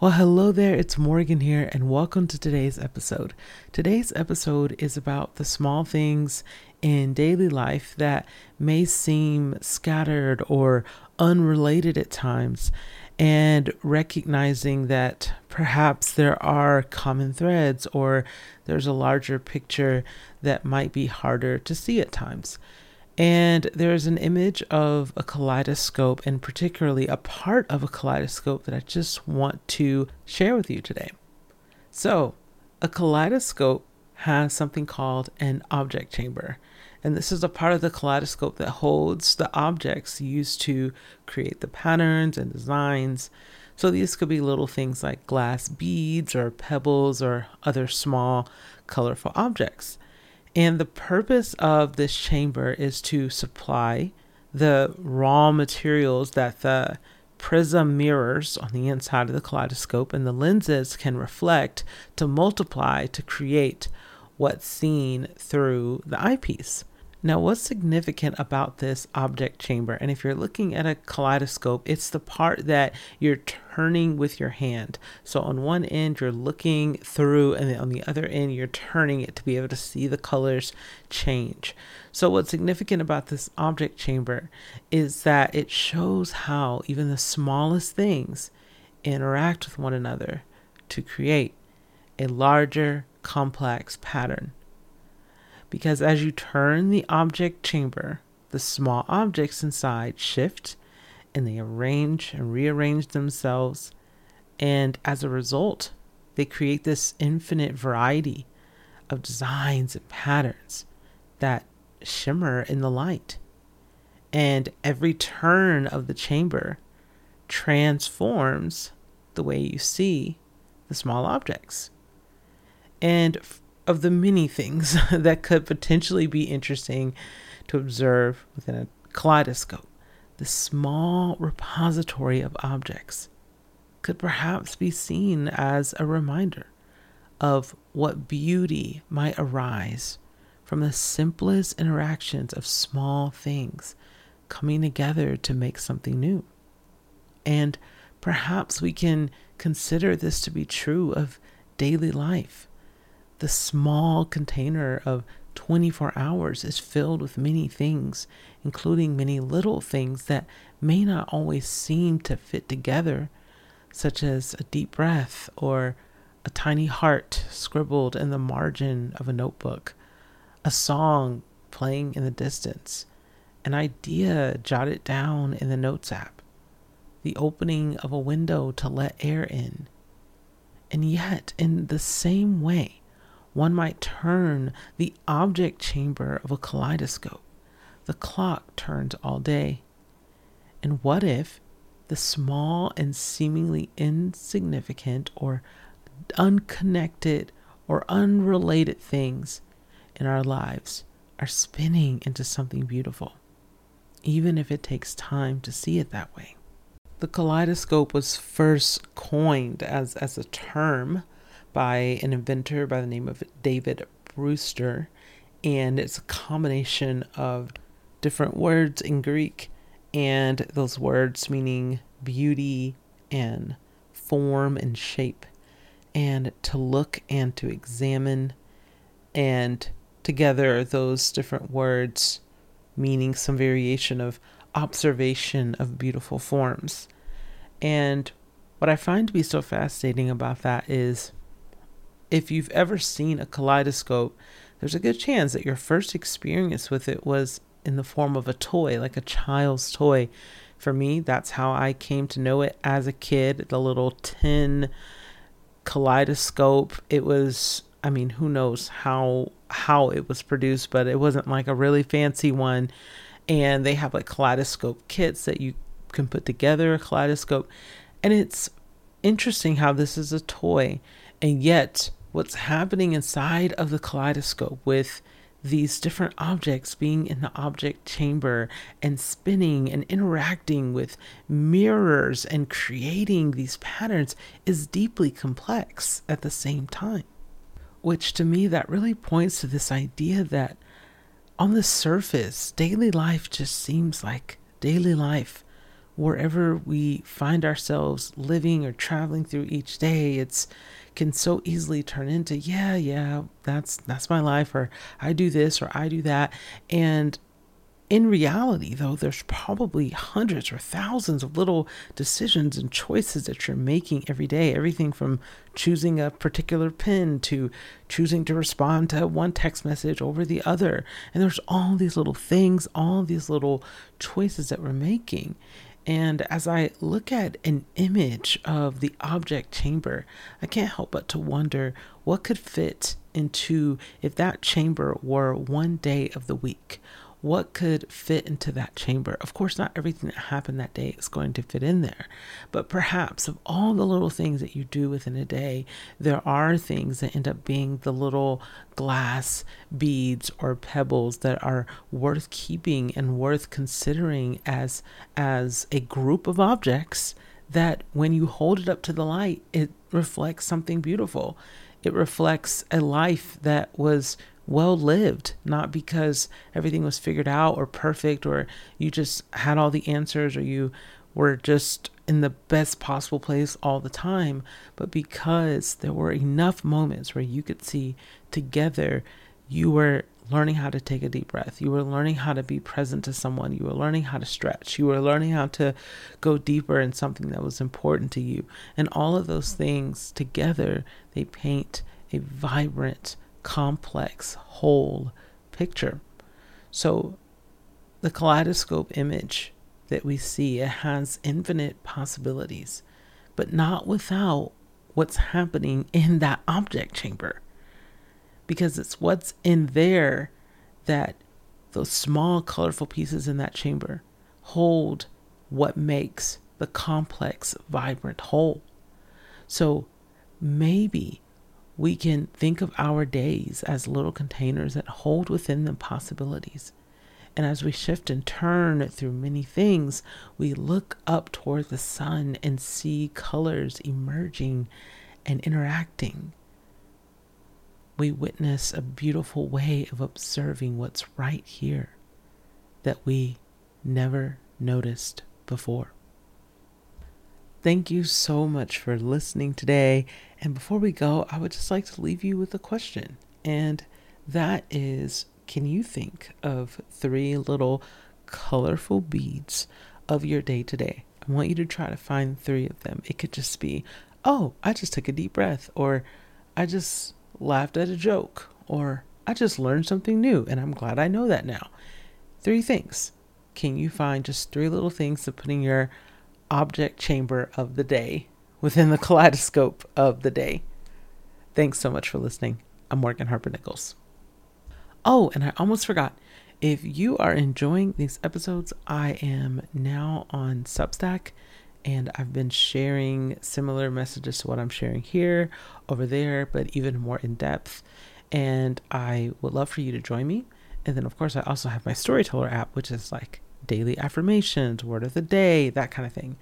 Well, hello there, it's Morgan here, and welcome to today's episode. Today's episode is about the small things in daily life that may seem scattered or unrelated at times, and recognizing that perhaps there are common threads or there's a larger picture that might be harder to see at times. And there's an image of a kaleidoscope, and particularly a part of a kaleidoscope that I just want to share with you today. So, a kaleidoscope has something called an object chamber. And this is a part of the kaleidoscope that holds the objects used to create the patterns and designs. So these could be little things like glass beads or pebbles or other small colorful objects. And the purpose of this chamber is to supply the raw materials that the prism mirrors on the inside of the kaleidoscope and the lenses can reflect to multiply to create what's seen through the eyepiece. Now, what's significant about this object chamber? And if you're looking at a kaleidoscope, it's the part that you're turning with your hand. So on one end, you're looking through, and on the other end, you're turning it to be able to see the colors change. So, what's significant about this object chamber is that it shows how even the smallest things interact with one another to create a larger, complex pattern because as you turn the object chamber, the small objects inside shift and they arrange and rearrange themselves. And as a result, they create this infinite variety of designs and patterns that shimmer in the light. And every turn of the chamber transforms the way you see the small objects. And of the many things that could potentially be interesting to observe within a kaleidoscope. The small repository of objects could perhaps be seen as a reminder of what beauty might arise from the simplest interactions of small things coming together to make something new. And perhaps we can consider this to be true of daily life the small container of 24 hours is filled with many things, including many little things that may not always seem to fit together, such as a deep breath or a tiny heart scribbled in the margin of a notebook, a song playing in the distance, an idea jotted down in the Notes app, the opening of a window to let air in. And yet, in the same way, one might turn the object chamber of a kaleidoscope. The clock turns all day. And what if the small and seemingly insignificant or unconnected or unrelated things in our lives are spinning into something beautiful, even if it takes time to see it that way? The kaleidoscope was first coined as, as a term by an inventor by the name of David Brewster. And it's a combination of different words in Greek and those words meaning beauty and form and shape. And to look and to examine. And together, those different words meaning some variation of observation of beautiful forms. And what I find to be so fascinating about that is if you've ever seen a kaleidoscope, there's a good chance that your first experience with it was in the form of a toy, like a child's toy. For me, that's how I came to know it as a kid the little tin kaleidoscope. It was, I mean, who knows how how it was produced, but it wasn't like a really fancy one. And they have like kaleidoscope kits that you can put together a kaleidoscope. And it's interesting how this is a toy, and yet what's happening inside of the kaleidoscope with these different objects being in the object chamber and spinning and interacting with mirrors and creating these patterns is deeply complex at the same time. Which to me, that really points to this idea that on the surface, daily life just seems like daily life wherever we find ourselves living or traveling through each day, it's can so easily turn into, yeah, yeah, that's that's my life, or I do this or I do that. And in reality, though, there's probably hundreds or thousands of little decisions and choices that you're making every day. Everything from choosing a particular pin to choosing to respond to one text message over the other. And there's all these little things, all these little choices that we're making. And as I look at an image of the object chamber, I can't help but to wonder what could fit into if that chamber were one day of the week what could fit into that chamber. Of course, not everything that happened that day is going to fit in there, but perhaps of all the little things that you do within a day, there are things that end up being the little glass beads or pebbles that are worth keeping and worth considering as as a group of objects that when you hold it up to the light, it reflects something beautiful. It reflects a life that was well lived, not because everything was figured out or perfect or you just had all the answers or you were just in the best possible place all the time, but because there were enough moments where you could see together you were learning how to take a deep breath. You were learning how to be present to someone. You were learning how to stretch. You were learning how to go deeper in something that was important to you. And all of those things together, they paint a vibrant, complex whole picture. So the kaleidoscope image that we see it has infinite possibilities, but not without what's happening in that object chamber. Because it's what's in there that those small colorful pieces in that chamber hold what makes the complex vibrant whole. So maybe we can think of our days as little containers that hold within them possibilities. And as we shift and turn through many things, we look up toward the sun and see colors emerging and interacting. We witness a beautiful way of observing what's right here that we never noticed before. Thank you so much for listening today. And before we go, I would just like to leave you with a question. And that is can you think of three little colorful beads of your day today? I want you to try to find three of them. It could just be, oh, I just took a deep breath, or I just laughed at a joke, or I just learned something new and I'm glad I know that now. Three things. Can you find just three little things to put in your object chamber of the day within the kaleidoscope of the day. Thanks so much for listening. I'm Morgan Harper Nichols. Oh, and I almost forgot. If you are enjoying these episodes, I am now on Substack and I've been sharing similar messages to what I'm sharing here, over there, but even more in depth. And I would love for you to join me. And then, of course, I also have my Storyteller app, which is like daily affirmations, word of the day, that kind of thing.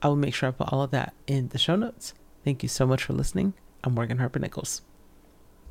I will make sure I put all of that in the show notes. Thank you so much for listening. I'm Morgan Harper Nichols.